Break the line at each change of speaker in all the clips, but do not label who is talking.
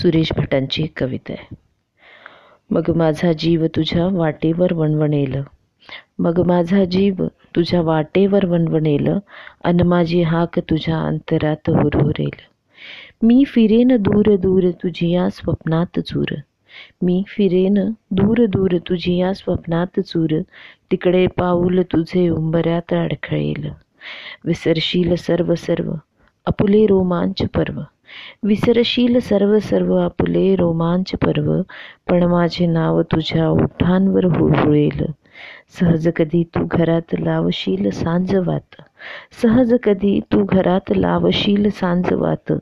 सुरेश भटांची एक कविता आहे. मग माझा जीव तुझ्या वाटेवर वणवणेल. मग माझा जीव तुझ्या वाटेवर वणवणेल अन माझी हाक तुझ्या अंतरात हुरहुरेल. मी फिरेन दूर दूर तुझी या स्वप्नात चूर. मी फिरेन दूर दूर तुझी या स्वप्नात चूर. तिकडे पाऊल तुझे उंबऱ्यात अडखळेल. विसरशील सर्व सर्व आपुले रोमांच पर्व. विसरशील सर्व सर्व आपुले रोमांच पर्व पण माझे नाव तुझ्या ओठांवर हुळहुळेल सहज कधी तू घरात लावशील सांजवात. सहज कधी तू घरात लावशील सांजवात.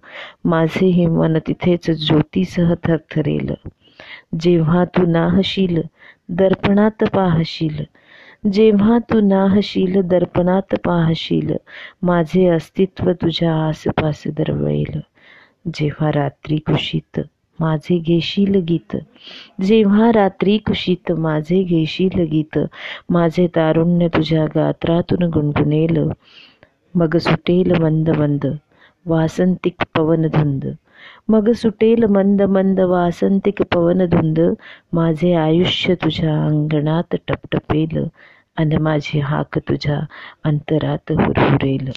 माझे हे मन तिथेच ज्योतीसह थरथरेल. जेव्हा तू नाहशील दर्पणात पाहशील. जेव्हा तू नाहशील दर्पणात पाहशील. माझे अस्तित्व तुझ्या आसपास दरवळेल. जेव्हा रात्री कुशीत माझे घेशील गीत जेव्हा रात्री कुशीत माझे घेशील गीत माझे तारुण्य तुझ्या गात्रातून गुणगुणेल मग सुटेल मंद मंद वासंतिक पवनधुंद मग सुटेल मंद मंद वासंतिक पवनधुंद माझे आयुष्य तुझ्या अंगणात टपटपेल आणि माझी हाक तुझ्या अंतरात हुरहुरेल.